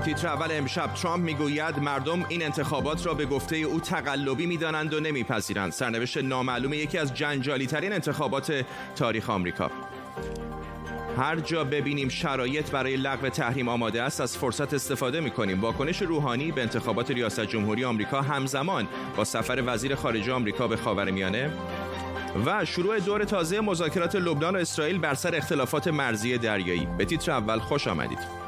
تیتر اول امشب ترامپ می‌گوید مردم این انتخابات را به گفته او تقلبی می‌دانند و نمیپذیرند. سرنوشت نامعلوم یکی از جنجالی ترین انتخابات تاریخ آمریکا. هر جا ببینیم شرایط برای لغو تحریم آماده است از فرصت استفاده می کنیم واکنش روحانی به انتخابات ریاست جمهوری آمریکا همزمان با سفر وزیر خارجه آمریکا به خاورمیانه و شروع دور تازه مذاکرات لبنان و اسرائیل بر سر اختلافات مرزی دریایی. به تیتر اول خوش آمدید.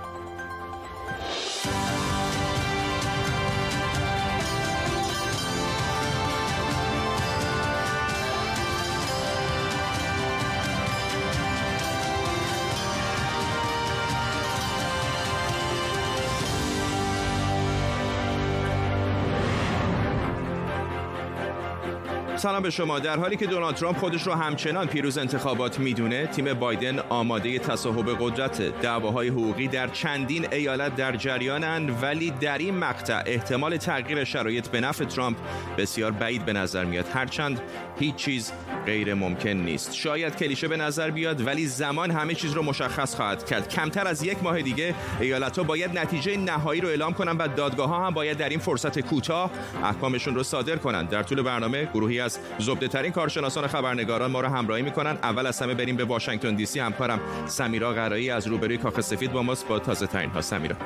سلام به شما. در حالی که دونالد ترامپ خودش رو همچنان پیروز انتخابات می‌دونه تیم بایدن آماده تصاحب قدرت دعواهای حقوقی در چندین ایالت در جریانند ولی در این مقطع احتمال تغییر شرایط به نفع ترامپ بسیار بعید به نظر میاد. هرچند هیچ چیز غیر ممکن نیست. شاید کلیشه به نظر بیاد ولی زمان همه چیز رو مشخص خواهد کرد. کمتر از یک ماه دیگه ایالت ها باید نتیجه نهایی رو اعلام کنند و دادگاه ها هم باید در این فرصت کوتاه احکامشون رو صادر کنند در طول برنامه گروهی از زبده ترین کارشناسان خبرنگاران ما رو همراهی می‌کنن. اول از همه بریم به واشنگتن دی سی همکارم. سمیرا قرایی از روبروی کاخ سفید با ماست با تازه ترین ها. سمیرا.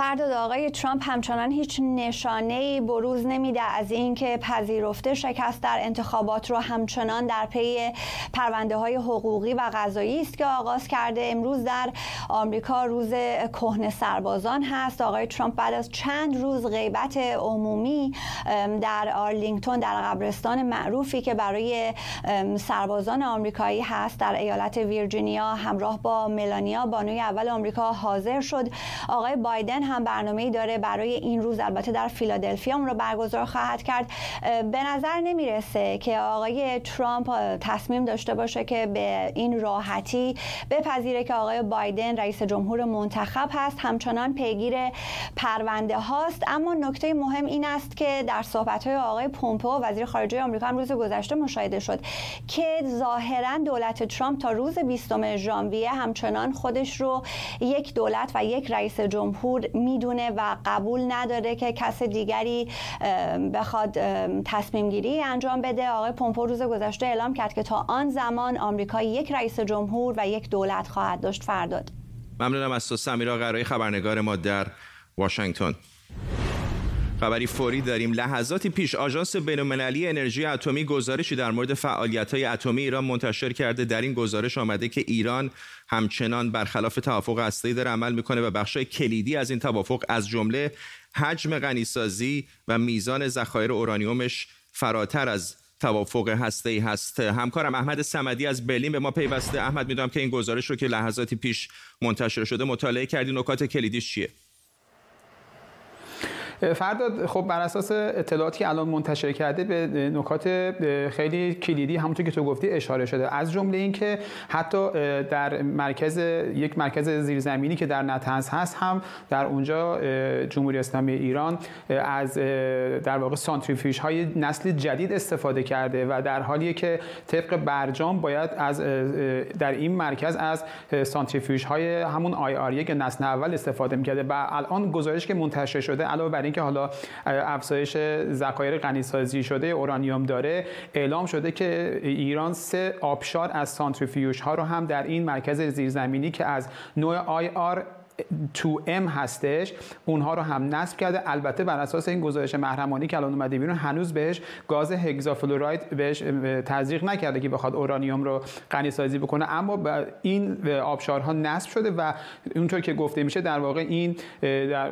فرداد آقای ترامپ همچنان هیچ نشانه ای بروز نمیده از اینکه پذیرفته شکست در انتخابات رو همچنان در پی پرونده های حقوقی و قضایی است که آغاز کرده. امروز در آمریکا روز کهنه سربازان هست. آقای ترامپ بعد از چند روز غیبت عمومی در آرلینگتون در قبرستان معروفی که برای سربازان آمریکایی هست در ایالت ویرجینیا همراه با ملانیا بانوی اول آمریکا حاضر شد. آقای بایدن هم برنامه داره برای این روز. البته در فیلادلفیا رو برگزار خواهد کرد. به نظر نمی‌رسه که آقای ترامپ تصمیم داشته باشه که به این راحتی بپذیره که آقای بایدن رئیس جمهور منتخب هست. همچنان پیگیر پرونده هاست. اما نکته مهم این است که در صحبت های آقای پومپو وزیر خارجه آمریکا هم روز گذشته مشاهده شد که ظاهرا دولت ترامپ تا روز 20 ژانویه همچنان خودش رو یک دولت و یک رئیس جمهور می‌دونه و قبول نداره که کس دیگری بخواد تصمیم گیری انجام بده. آقای پومپو روز گذشته اعلام کرد که تا آن زمان آمریکا یک رئیس جمهور و یک دولت خواهد داشت. فرداد ممنونم از تو سمیرا قرای خبرنگار ما در واشنگتن. خبری فوری داریم. لحظاتی پیش آژانس بین‌المللی انرژی اتمی گزارشی در مورد فعالیت‌های اتمی ایران منتشر کرده. در این گزارش آمده که ایران همچنان برخلاف توافق هسته‌ای داره عمل می‌کنه و بخشای کلیدی از این توافق از جمله حجم غنیسازی و میزان ذخایر اورانیومش فراتر از توافق هسته ای هست. همکارم احمد سمدی از برلین به ما پیوسته. احمد می‌دونم که این گزارش رو که لحظاتی پیش منتشر شده مطالعه کردی. نکات کلیدیش چیه؟ فرداد خب بر اساس اطلاعاتی که الان منتشر کرده به نکات خیلی کلیدی همونطور که تو گفتی اشاره شده. از جمله اینکه حتی در مرکز یک مرکز زیرزمینی که در نتنز هست هم در اونجا جمهوری اسلامی ایران از در واقع سانتریفیوژ های نسل جدید استفاده کرده و در حالی که طبق برجام باید از در این مرکز از سانتریفیوژ های همون IR یک نسل اول استفاده می‌کرده. و الان گزارش که منتشر شده علاوه بر اینکه حالا افزایش ذخایر غنیسازی شده اورانیوم داره. اعلام شده که ایران سه آبشار از سانتریفیوژ ها رو هم در این مرکز زیرزمینی که از نوع آی آر تو ام هستش. اونها رو هم نصب کرده. البته بر اساس این گزارش محرمانی که الان اومده بیرون هنوز بهش گاز هگزافلوراید بهش تزریق نکرده که بخواد اورانیوم رو غنی سازی بکنه. اما این آبشارها نصب شده و اونطور که گفته میشه در واقع این در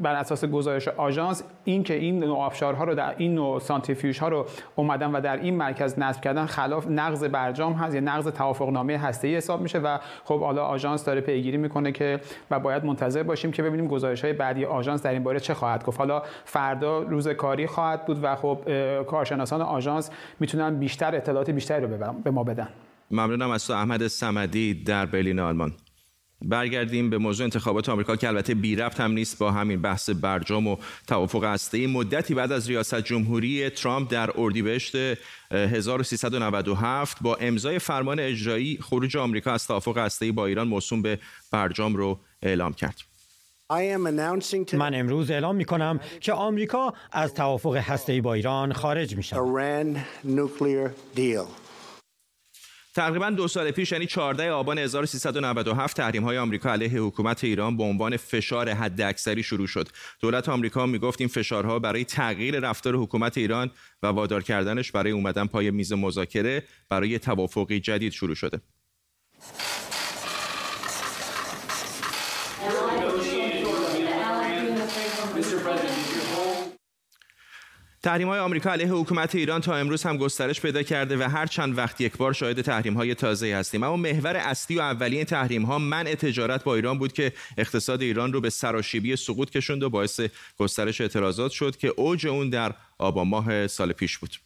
بر اساس گزارش آژانس این که این نوع آبشارها رو در این نوع سانتریفیوژ ها رو اومدن و در این مرکز نصب کردن خلاف نقض برجام هست یا نقض توافقنامه هسته‌ای حساب میشه و خب حالا آژانس داره پیگیری می‌کنه که و باید منتظر باشیم که ببینیم گزارش های بعدی آژانس در این باره چه خواهد گفت. حالا فردا روز کاری خواهد بود و خب کارشناسان آژانس می‌تونن بیشتر اطلاعات بیشتری رو به ما بدن. ممنونم از تو احمد سمدی در برلین آلمان. برگردیم به موضوع انتخابات آمریکا که البته بی ربط هم نیست با همین بحث برجام و توافق هسته مدتی بعد از ریاست جمهوری ترامپ در اردیبهشت 1397 با امضای فرمان اجرایی خروج آمریکا از توافق هسته با ایران موسوم به برجام رو اعلام کرد. من امروز اعلام می کنم که آمریکا از توافق هسته‌ای با ایران خارج می شود. تقریبا دو سال پیش یعنی 14 آبان 1397 تحریم های آمریکا علیه حکومت ایران به عنوان فشار حداکثری شروع شد. دولت آمریکا می‌گفت این فشارها برای تغییر رفتار حکومت ایران و وادار کردنش برای اومدن پای میز مذاکره برای توافقی جدید شروع شده. تحریم های آمریکا علیه حکومت ایران تا امروز هم گسترش پیدا کرده و هر چند وقت یک بار شاهد تحریم های تازه هستیم. اما محور اصلی و اولیه تحریم ها منع تجارت با ایران بود که اقتصاد ایران رو به سراشیبی سقوط کشوند و باعث گسترش اعتراضات شد که اوج اون در آبان ماه سال پیش بود.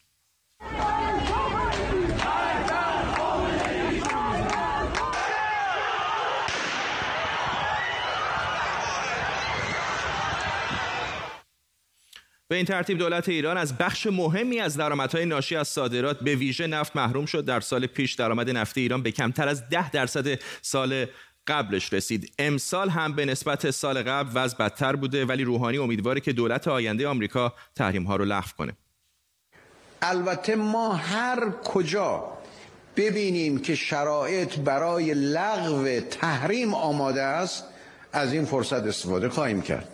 به این ترتیب دولت ایران از بخش مهمی از درآمدهای ناشی از صادرات به ویژه نفت محروم شد. در سال پیش درآمد نفتی ایران به کمتر از ده درصد سال قبلش رسید. امسال هم به نسبت سال قبل وضع بدتر بوده ولی روحانی امیدواره که دولت آینده آمریکا تحریم ها رو لغو کنه. البته ما هر کجا ببینیم که شرایط برای لغو تحریم آماده است از این فرصت استفاده خواهیم کرد.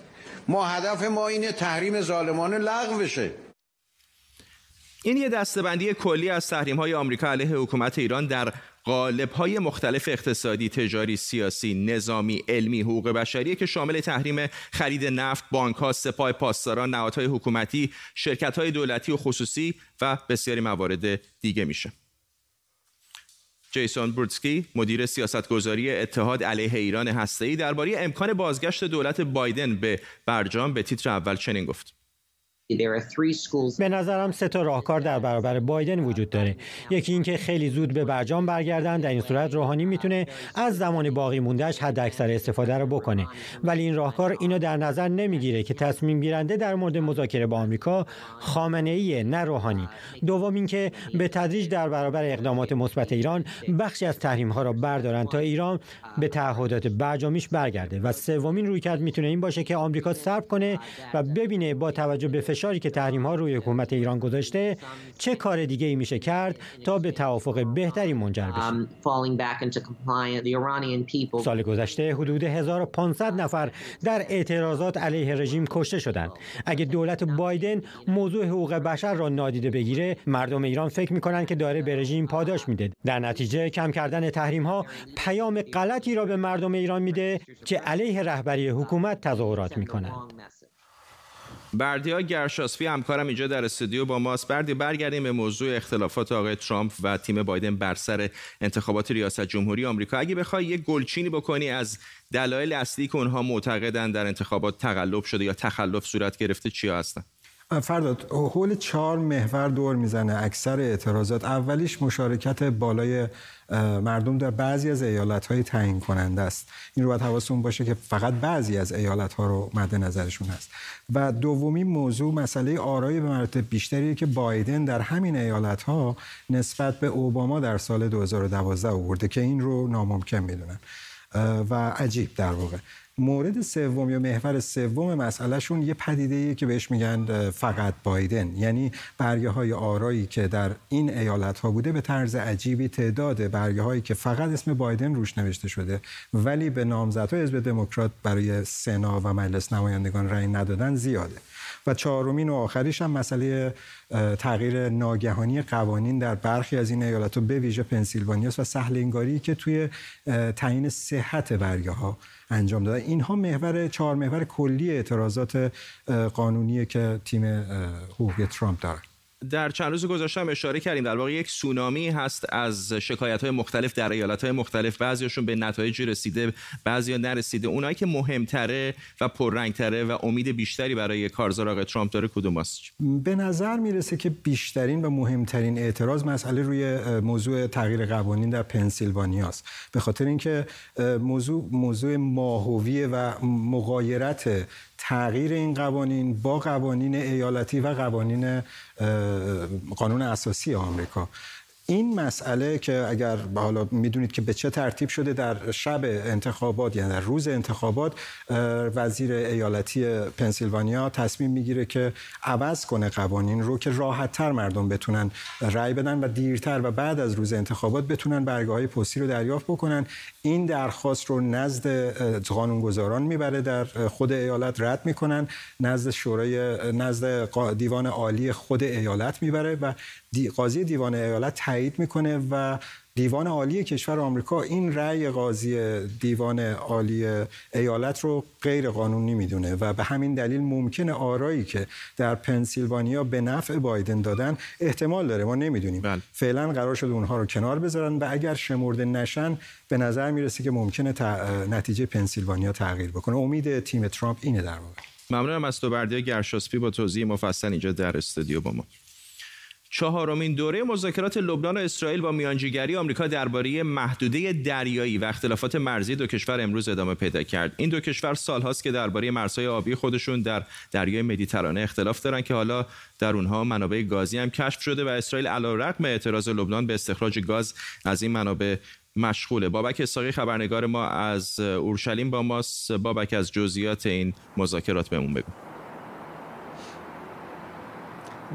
ما هدف ما اینه تحریم ظالمانه لغو بشه این یه دستبندی کلی از تحریم های آمریکا علیه حکومت ایران در قالب های مختلف اقتصادی، تجاری، سیاسی، نظامی، علمی، حقوق بشری که شامل تحریم خرید نفت، بانک ها، سپاه پاسداران، نهادهای حکومتی، شرکت های دولتی و خصوصی و بسیاری موارد دیگه میشه. جیسون بروتسکی مدیر سیاستگذاری اتحاد علیه ایران هسته‌ای درباره امکان بازگشت دولت بایدن به برجام به تیتر اول چنین گفت. به نظرم سه تا راهکار در برابر بایدن وجود داره. یکی اینکه خیلی زود به برجام برگردن در این صورت روحانی می‌تونه از زمان باقی موندهش حد اکثر استفاده رو بکنه. ولی این راهکار اینو در نظر نمی‌گیره که تصمیم گیرنده در مورد مذاکره با آمریکا خامنه ای نه روحانی. دوم اینکه به تدریج در برابر اقدامات مثبت ایران بخشی از تحریم ها را بردارن تا ایران به تعهدات برجامیش برگرده. و سومین رویکرد می‌تونه این باشه که آمریکا صبر کنه و ببینه با توجه به فشاری که تحریم ها روی حکومت ایران گذاشته چه کار دیگه ای میشه کرد تا به توافق بهتری منجر بشه؟ Um, سال گذشته حدود 1500 نفر در اعتراضات علیه رژیم کشته شدند. اگه دولت بایدن موضوع حقوق بشر را نادیده بگیره مردم ایران فکر می‌کنن که داره به رژیم پاداش میده. در نتیجه کم کردن تحریم ها پیام غلطی را به مردم ایران میده که علیه رهبری حکومت تظاهرات می‌کنند. بردیا گرشاسفی همکارم اینجا در استودیو با ماست. بردی برگردیم به موضوع اختلافات آقای ترامپ و تیم بایدن بر سر انتخابات ریاست جمهوری آمریکا. اگه بخوای یه گلچینی بکنی از دلایل اصلی که اونها معتقدن در انتخابات تقلب شده یا تخلف صورت گرفته چیا هستن؟ فرداد حول چهار محور دور می‌زنه اکثر اعتراضات. اولیش مشارکت بالای مردم در بعضی از ایالت های تعیین کننده است. این رو باید حواستون باشه که فقط بعضی از ایالت ها رو مد نظرشون هست. و دومی موضوع مسئله آرای به مراتب بیشتری که بایدن در همین ایالت ها نسبت به اوباما در سال 2012 آورده که این رو ناممکن می‌دونن. و عجیب در واقع. مورد سوم یا محور سوم مسئلهشون یه پدیده که بهش میگن فقط بایدن. یعنی برگه های آرایی که در این ایالت ها بوده به طرز عجیبی تعداد برگه هایی که فقط اسم بایدن روش نوشته شده ولی به نامزدهای حزب دموکرات برای سنا و مجلس نمایندگان رأی ندادن زیاده. و چهارمین و آخریش هم مسئله تغییر ناگهانی قوانین در برخی از این ایالت به ویژه پنسیلوانیا و سهل انگاری که توی تعیین صحت برگه ها انجام داده اینها محور چهار محور کلی اعتراضات قانونی که تیم حقوقی ترامپ داره در چند روز گذشته هم اشاره کردیم در واقع یک سونامی هست از شکایت های مختلف در ایالت های مختلف. بعضیشون به نتایج رسیده بعضی نرسیده. اونایی که مهمتره و پررنگتره و امید بیشتری برای کارزار آقای ترامپ داره کدوم است؟ به نظر می‌رسه که بیشترین و مهمترین اعتراض مسئله روی موضوع تغییر قوانین در پنسیلوانیا است. به خاطر اینکه موضوع موضوع ماهوی و مغایرت تغییر این قوانین با قوانین ایالتی و قوانین قانون اساسی آمریکا. این مسئله که اگر حالا می‌دونید که به چه ترتیب شده در شب انتخابات یعنی در روز انتخابات وزیر ایالتی پنسیلوانیا تصمیم می‌گیره که عوض کنه قوانین رو که راحت تر مردم بتونن رأی بدن و دیرتر و بعد از روز انتخابات بتونن برگاه های پستی رو دریافت بکنن. این درخواست رو نزد قانونگذاران می‌بره در خود ایالت رد می‌کنن. نزد شورای نزد دیوان عالی خود ایالت می‌بره و قاضی دیوان ایالت تایید می‌کنه و دیوان عالی کشور آمریکا این رأی قاضی دیوان عالی ایالت رو غیر قانونی می‌دونه و به همین دلیل ممکنه آرایی که در پنسیلوانیا به نفع بایدن دادن احتمال داره. ما نمی‌دونیم. بله. فعلا قرار شده اونها رو کنار بذارن و اگر شمرده نشن به نظر می‌رسه که ممکنه نتیجه پنسیلوانیا تغییر بکنه. امید تیم ترامپ اینه در واقع. ممنونم از تو بردی گرشاسپی با توضیح مفصل اینجا در استودیو با ما. چهارمین دوره مذاکرات لبنان و اسرائیل با میانجیگری آمریکا درباره محدوده دریایی و اختلافات مرزی دو کشور امروز ادامه پیدا کرد. این دو کشور سالهاست که درباره مرزهای آبی خودشون در دریای مدیترانه اختلاف دارن که حالا در اونها منابع گازی هم کشف شده و اسرائیل علیرغم اعتراض لبنان به استخراج گاز از این منابع مشغوله. بابک اساقی خبرنگار ما از اورشلیم با ماست. بابک از جزئیات این مذاکرات بهمون بگو.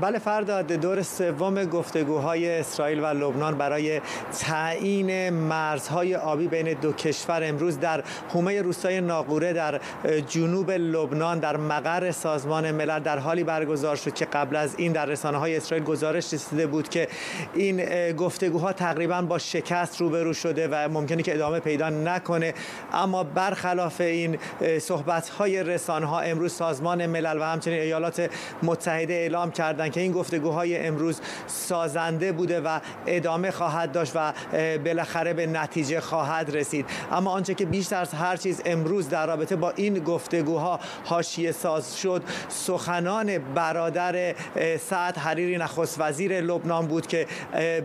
بله فرداد دور سوم گفتگوهای اسرائیل و لبنان برای تعیین مرزهای آبی بین دو کشور امروز در حومه روستای ناقوره در جنوب لبنان در مقر سازمان ملل در حالی برگزار شد که قبل از این در رسانه های اسرائیل گزارش رسیده بود که این گفتگوها تقریبا با شکست روبرو شده و ممکنه که ادامه پیدا نکنه. اما برخلاف این صحبت های رسانه ها امروز سازمان ملل و همچنین ایالات متحده اعلام کردند که این گفتگوهای امروز سازنده بوده و ادامه خواهد داشت و بالاخره به نتیجه خواهد رسید. اما آنچه که بیشتر از هر چیز امروز در رابطه با این گفتگوها حاشیه ساز شد سخنان برادر سعد حریری نخست وزیر لبنان بود که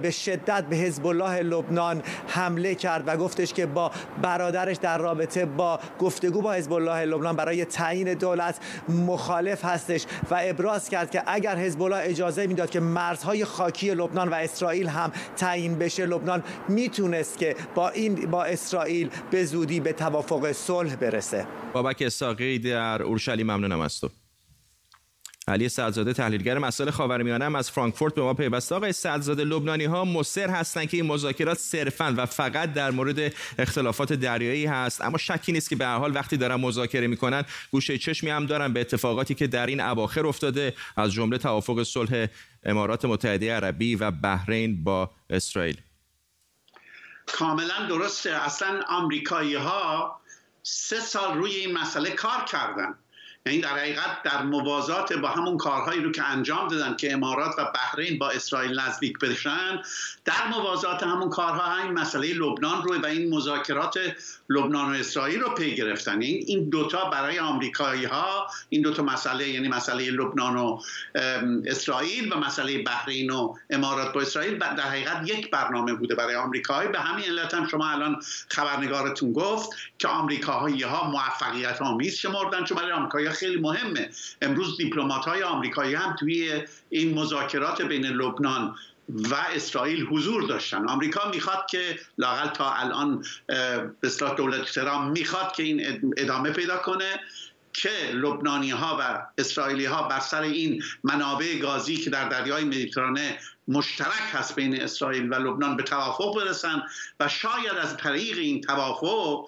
به شدت به حزب الله لبنان حمله کرد و گفتش که با برادرش در رابطه با گفتگو با حزب الله لبنان برای تعیین دولت مخالف هستش و ابراز کرد که اگر حزب اجازه می‌داد که مرزهای خاکی لبنان و اسرائیل هم تعیین بشه. لبنان می‌تونست که با این با اسرائیل به زودی به توافق صلح برسه. بابک اساقی در اورشلیم ممنونم از تو. علی سعدزاده تحلیلگر مسائل خاورمیانه از فرانکفورت به ما پیوسته. آقای سعدزاده لبنانی ها مصر هستند که این مذاکرات صرفا و فقط در مورد اختلافات دریایی هست. اما شکی نیست که به هر حال وقتی دارن مذاکره می‌کنن گوشه چشمی هم دارن به اتفاقاتی که در این اواخر افتاده از جمله توافق صلح امارات متحده عربی و بحرین با اسرائیل. کاملا درسته. اصلا آمریکایی ها سه سال روی این مسئله کار کردن. یعنی در حقیقت در موازات با همون کارهایی رو که انجام دادن که امارات و بحرین با اسرائیل نزدیک بشن در موازات همون کارها همین مسئله لبنان رو و این مذاکرات لبنان و اسرائیل رو پی گرفتن. این این دوتا برای آمریکایی ها این دوتا مسئله یعنی مسئله لبنان و اسرائیل و مسئله بحرین و امارات با اسرائیل در حقیقت یک برنامه بوده برای آمریکایی به همین علت هم شما الان خبرنگارتون گفت که آمریکایی ها موفقیت آمیز شمردن چون برای آمریکایی خیلی مهمه. امروز دیپلمات های آمریکایی هم توی این مذاکرات بین لبنان و اسرائیل حضور داشتن. آمریکا می‌خواد که لاقل تا الان اصطلاح دولت ترام می‌خواد که این ادامه پیدا کنه که لبنانی ها و اسرائیلی ها بر سر این منابع گازی که در دریای مدیترانه مشترک هست بین اسرائیل و لبنان به توافق برسن و شاید از طریق این توافق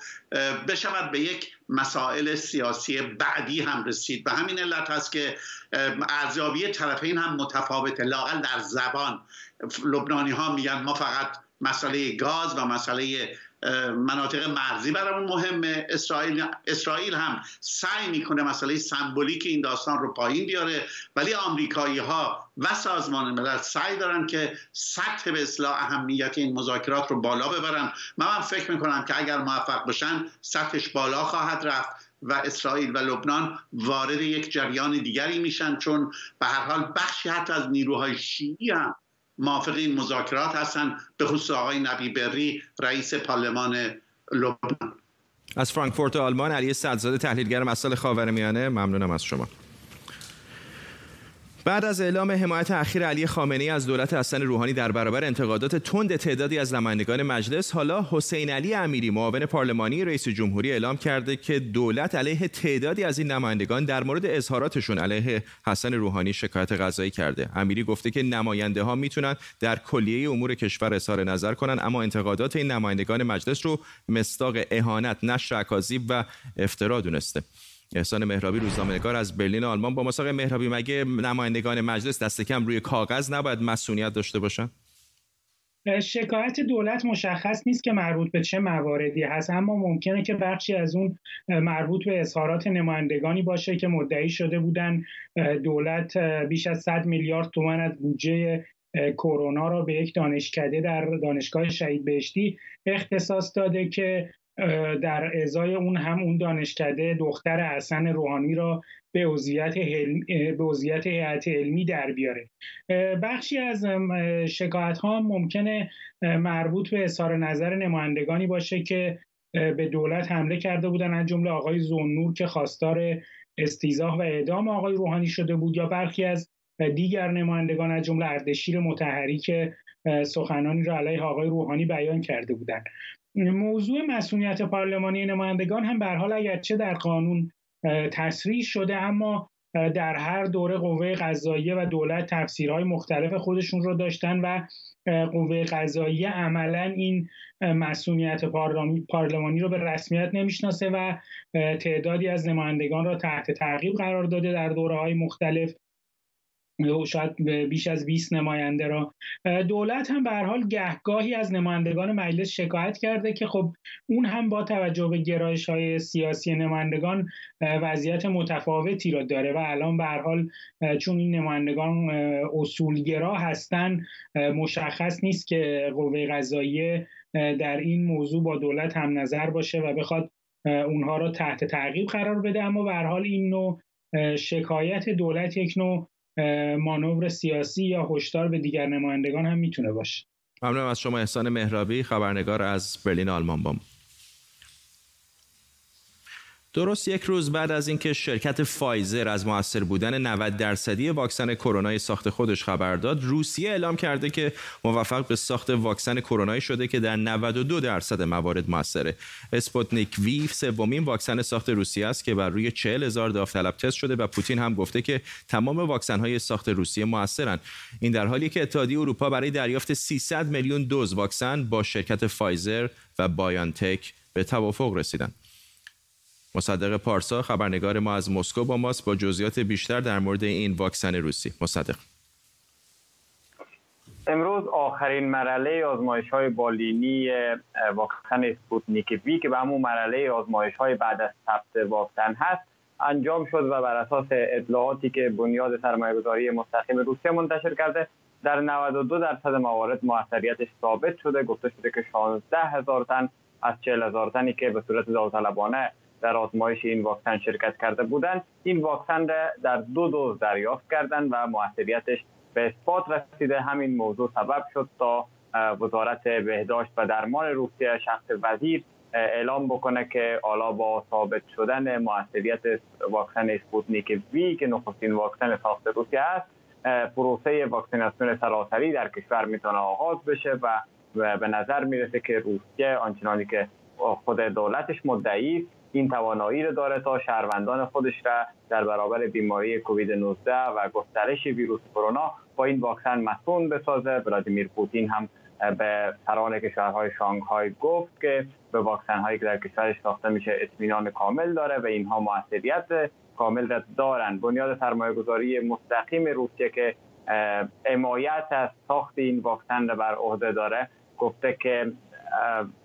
بشود به یک مسائل سیاسی بعدی هم رسید. به همین علت هست که ارزیابی طرفین هم متفاوته. لاقل در زبان. لبنانی ها میگن ما فقط مسئله گاز و مسئله مناطق مرزی برامون مهمه. اسرائیل اسرائیل هم سعی می‌کنه مسئله سمبولیک این داستان رو پایین بیاره. ولی آمریکایی ها و سازمان ملل سعی دارن که سطح به اصلاح اهمیت این مذاکرات رو بالا ببرن. من هم فکر می‌کنم که اگر موفق بشن سطحش بالا خواهد رفت و اسرائیل و لبنان وارد یک جریان دیگری میشن چون به هر حال بخشی حتی از نیروهای شیعی هم موافق این مذاکرات هستن به خصوص آقای نبی بری رئیس پارلمان لبنان. از فرانکفورت آلمان علی صدزاده تحلیلگر مسائل خاورمیانه ممنونم از شما. بعد از اعلام حمایت اخیر علی خامنه‌ای از دولت حسن روحانی در برابر انتقادات تند تعدادی از نمایندگان مجلس حالا حسین علی امیری معاون پارلمانی رئیس جمهوری اعلام کرده که دولت علیه تعدادی از این نمایندگان در مورد اظهاراتشون علیه حسن روحانی شکایت قضایی کرده. امیری گفته که نماینده ها می‌تونن در کلیه امور کشور اظهار نظر کنن اما انتقادات این نمایندگان مجلس رو مستاق اهانت نشر و افترا دونسته. احسان مهرابی روزنامه‌نگار از برلین آلمان. با مساق مهرابی مگه نمایندگان مجلس دست کم روی کاغذ نباید مسئولیت داشته باشن؟ شکایت دولت مشخص نیست که مربوط به چه مواردی هست اما ممکنه که بخشی از اون مربوط به اظهارات نمایندگانی باشه که مدعی شده بودن دولت بیش از 100 میلیارد تومان از بودجه کرونا را به یک دانشکده در دانشگاه شهید بهشتی اختصاص داده که در ازای اون هم اون دانشکده دختر حسن روحانی را به عضویت به هیئت علمی در بیاره. بخشی از شکایت ها ممکنه مربوط به اظهار نظر نمایندگانی باشه که به دولت حمله کرده بودن از جمله آقای زوننور که خواستار استیزاه و اعدام آقای روحانی شده بود یا برخی از دیگر نمایندگان از جمله اردشیر متحری که سخنانی را علیه آقای روحانی بیان کرده بودند. موضوع مسئولیت پارلمانی نمایندگان هم به حال اگرچه در قانون تصریح شده اما در هر دوره قوه قضاییه و دولت تفسیرهای مختلف خودشون رو داشتن و قوه قضاییه عملا این مسئولیت پارلمانی رو به رسمیت نمی‌شناسه و تعدادی از نمایندگان را تحت تعقیب قرار داده در دوره های مختلف. شاید بیش از 20 نماینده را. دولت هم به حال گهگاهی از نمایندگان مجلس شکایت کرده که خب اون هم با توجه به گرایش های سیاسی نمایندگان وضعیت متفاوتی را داره و الان به حال چون این نمایندگان اصولگرا هستن مشخص نیست که قوه قضاییه در این موضوع با دولت هم نظر باشه و بخواد اونها را تحت تعقیب قرار بده. اما به حال این نوع شکایت دولت یک نوع مانور سیاسی یا هشدار به دیگر نمایندگان هم می‌تونه باشه. ممنونم از شما احسان مهرابی خبرنگار از برلین آلمان بام درست یک روز بعد از اینکه شرکت فایزر از موثر بودن 90 درصدی واکسن کرونا ساخت خودش خبر داد روسیه اعلام کرده که موفق به ساخت واکسن کرونا شده که در 92 درصد موارد موثره. اسپوتنیک وی سومین واکسن ساخت روسیه است که بر روی 40 هزار داوطلب تست شده و پوتین هم گفته که تمام واکسن های ساخت روسیه موثرن. این در حالی که اتحادیه اروپا برای دریافت 300 میلیون دوز واکسن با شرکت فایزر و بایون‌تک به توافق رسیدند مصدق پارسا خبرنگار ما از مسکو با ماست با جزئیات بیشتر در مورد این واکسن روسی. مصدق. امروز آخرین مرحله آزمایش های بالینی واکسن اسپوتنیک وی که به همون مرحله آزمایش های بعد از ثبت واکسن هست انجام شد و بر اساس اطلاعاتی که بنیاد سرمایه گذاری مستقیم روسیه منتشر کرده در 92 درصد موارد موثریتش ثابت شده. گفته شده که 16 هزار تن از 40 هزار تنی که به صورت داوطلبانه در آزمایش این واکسن شرکت کرده بودند این واکسن را در دو دوز دریافت کردند و موثریتش به اثبات رسیده. همین موضوع سبب شد تا وزارت بهداشت و درمان روسیه شخص وزیر اعلام بکنه که حالا با ثابت شدن موثریت واکسن اسپوتنیک وی که نخستین واکسن ساخت روسیه است پروسه واکسیناسیون سراسری در کشور می‌تونه آغاز بشه و به نظر می‌رسه که روسیه آنچنانی که خود دولتش مدعی این توانایی رو داره تا شهروندان خودش را در برابر بیماری کووید 19 و گسترش ویروس کرونا با این واکسن مصون بسازه. ولادیمیر پوتین هم به سران کشورهای شانگهای گفت که به واکسن هایی که در کشورش ساخته میشه اطمینان کامل داره و اینها موثریت کامل را دارند بنیاد سرمایه گذاری مستقیم روسیه که حمایت از ساخت این واکسن را بر عهده داره گفته که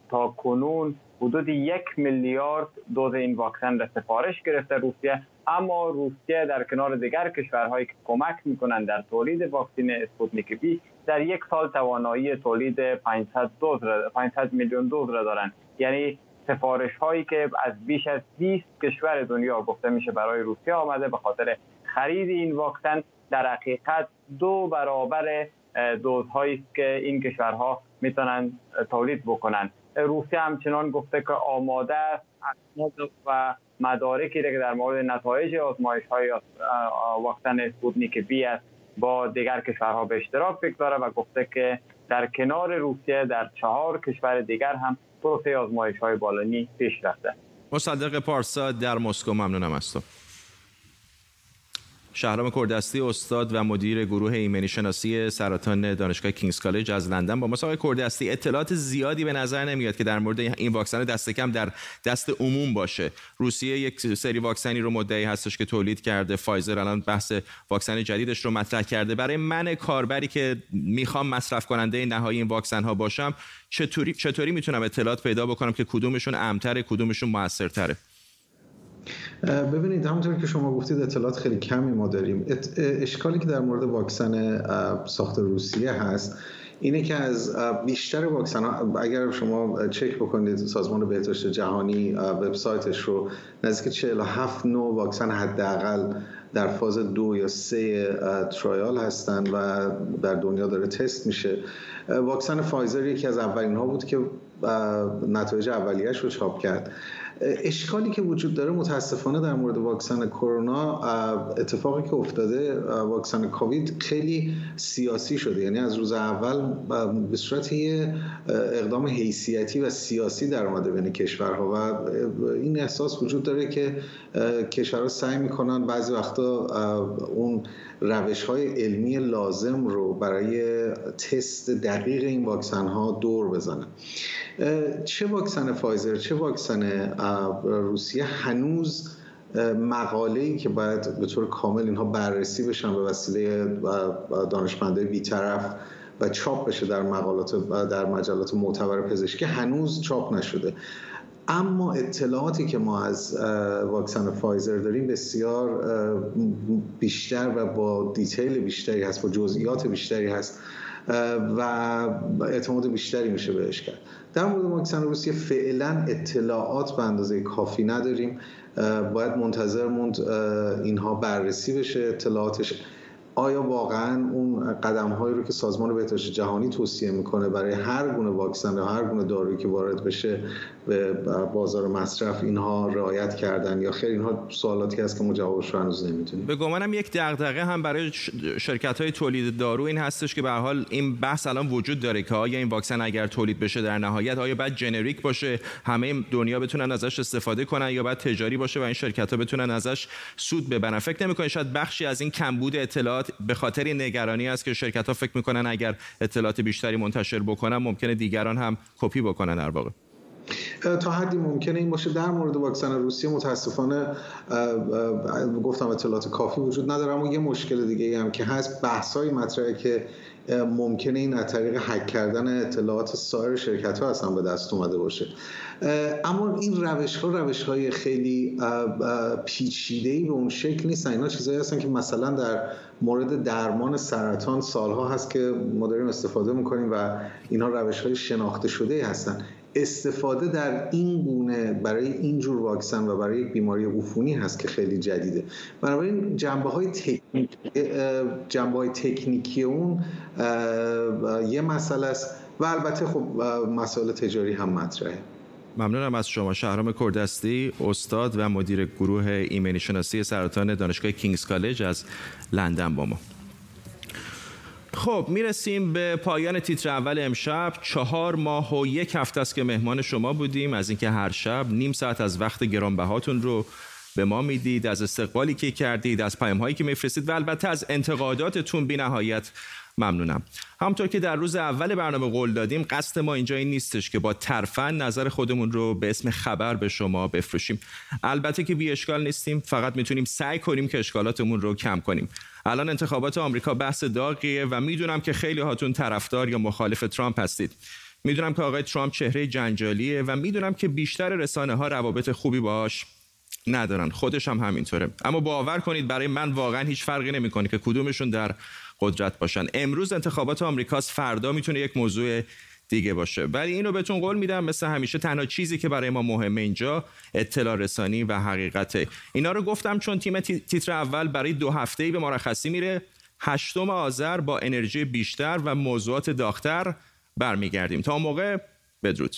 تا کنون حدود یک میلیارد دوز این واکسن را سفارش گرفته روسیه اما روسیه در کنار دیگر کشورهایی که کمک می‌کنند در تولید واکسن اسپوتنیک وی در یک سال توانایی تولید 500 دوز 500 میلیون دوز را دارند. یعنی سفارش هایی که از بیش از 20 کشور دنیا گفته میشه برای روسیه آمده به خاطر خرید این واکسن در حقیقت دو برابر دوزهایی که این کشورها می‌تونن تولید بکنند روسیه همچنان گفته که آماده است و مدارکی که در مورد نتایج آزمایش های واکسن اسپوتنیک وی است با دیگر کشورها به اشتراک بگذاره و گفته که در کنار روسیه در چهار کشور دیگر هم پروسه آزمایش های بالانی پیش رفته مصدق پارسا در مسکو ممنونم از تو. شهرام کردستی استاد و مدیر گروه ایمنی شناسی سرطان دانشگاه کینگز کالج از لندن با ما. آقای کردستی اطلاعات زیادی به نظر نمیاد که در مورد این واکسن دست کم در دست عموم باشه. روسیه یک سری واکسنی رو مدعی هستش که تولید کرده. فایزر الان بحث واکسن جدیدش رو مطرح کرده. برای من کاربری که می‌خوام مصرف کننده نهایی این واکسن ها باشم چطوری چطوری می‌تونم اطلاعات پیدا بکنم که کدومشون امتره کدومشون موثرتره؟ ببینید همونطور که شما گفتید اطلاعات خیلی کمی ما داریم. اشکالی که در مورد واکسن ساخت روسیه هست اینه که از بیشتر واکسن ها اگر شما چک بکنید سازمان بهداشت جهانی وبسایتش رو نزدیک 47 نوع واکسن حداقل در فاز دو یا سه ترایال هستن و در دنیا داره تست میشه. واکسن فایزر یکی از اولین ها بود که نتایج اولیش رو چاپ کرد. اشکالی که وجود داره متاسفانه در مورد واکسن کرونا اتفاقی که افتاده واکسن کووید خیلی سیاسی شده. یعنی از روز اول به صورت یه اقدام حیثیتی و سیاسی در اومده بین کشورها و این احساس وجود داره که کشورها سعی می‌کنن بعضی وقتا اون روش های علمی لازم رو برای تست دقیق این واکسن ها دور بزنن. چه واکسن فایزر چه واکسن روسیه هنوز مقاله ای که باید به طور کامل اینها بررسی بشن به وسیله دانشمنده بیطرف و چاپ بشه در مقالات در مجلات معتبر پزشکی هنوز چاپ نشده. اما اطلاعاتی که ما از واکسن فایزر داریم بسیار بیشتر و با detail بیشتری هست با جزئیات بیشتری هست و اعتماد بیشتری میشه بهش کرد. در مورد واکسن روسیه فعلا اطلاعات به اندازه کافی نداریم. باید منتظر موند اینها بررسی بشه اطلاعاتش. آیا واقعا اون قدم هایی رو که سازمان بهداشت جهانی توصیه می‌کنه برای هر گونه واکسن یا هر گونه دارویی که وارد بشه بازار مصرف اینها رعایت کردن یا خیر اینها سوالاتی هست که ما جوابش رو هنوز نمی‌تونیم به گمانم یک دغدغه هم برای شرکت های تولید دارو این هستش که به حال این بحث الان وجود داره که آیا این واکسن اگر تولید بشه در نهایت آیا بعد جنریک باشه همه دنیا بتونن ازش استفاده کنن یا بعد تجاری باشه و این شرکت ها بتونن ازش سود ببرن. فکر نمی‌کنید شاید بخشی از این کمبود اطلاعات به خاطر نگرانی است که شرکت ها فکر می‌کنن اگر اطلاعات بیشتری منتشر بکنن ممکنه دیگران هم کپی بکنن در واقع؟ تا حدی ممکنه این باشه در مورد واکسن روسیه متاسفانه گفتم اطلاعات کافی وجود نداره اما یه مشکل دیگه هم که هست بحثای مطرحه که ممکنه این از طریق حک کردن اطلاعات سایر شرکت ها اصلا به دست اومده باشه. اما این روش ها روش های خیلی پیچیده ای به اون شکل نیستن. اینا چیزایی هستن که مثلا در مورد درمان سرطان سالها هست که ما داریم استفاده می‌کنیم و اینها روش های شناخته شده هستن. استفاده در این گونه برای این جور واکسن و برای یک بیماری عفونی هست که خیلی جدیده. بنابراین جنبه های, تکنیک، جنبه های تکنیکی اون یه مسئله است و البته خب مسائل تجاری هم مطرحه. ممنونم از شما. شهرام کردستی استاد و مدیر گروه ایمنی شناسی سرطان دانشگاه کینگز کالج از لندن با ما. خب می‌رسیم به پایان تیتر اول امشب. چهار ماه و یک هفته است که مهمان شما بودیم. از اینکه هر شب نیم ساعت از وقت گرانبهاتون رو به ما می‌دید از استقبالی که کردید از پیام هایی که میفرستید و البته از انتقاداتتون بی نهایت ممنونم. همطور که در روز اول برنامه قول دادیم قصد ما اینجا این نیستش که با ترفن نظر خودمون رو به اسم خبر به شما بفروشیم. البته که بی اشکال نیستیم فقط می‌تونیم سعی کنیم که اشکالاتمون رو کم کنیم. الان انتخابات آمریکا بحث داغیه و می‌دونم که خیلی هاتون طرفدار یا مخالف ترامپ هستید. می‌دونم که آقای ترامپ چهره جنجالیه و می‌دونم که بیشتر رسانه ها روابط خوبی باش ندارن. خودش هم همینطوره. اما باور کنید برای من واقعا هیچ فرقی نمی‌کنه که کدومشون در قدرت باشن. امروز انتخابات آمریکاست فردا می‌تونه یک موضوع دیگه باشه. ولی اینو بهتون قول میدم مثل همیشه تنها چیزی که برای ما مهمه اینجا اطلاع رسانی و حقیقته. اینا رو گفتم چون تیم تیتر اول برای دو هفته ای به مرخصی میره. هشتم آذر با انرژی بیشتر و موضوعات داختر برمیگردیم. تا موقع بدرود.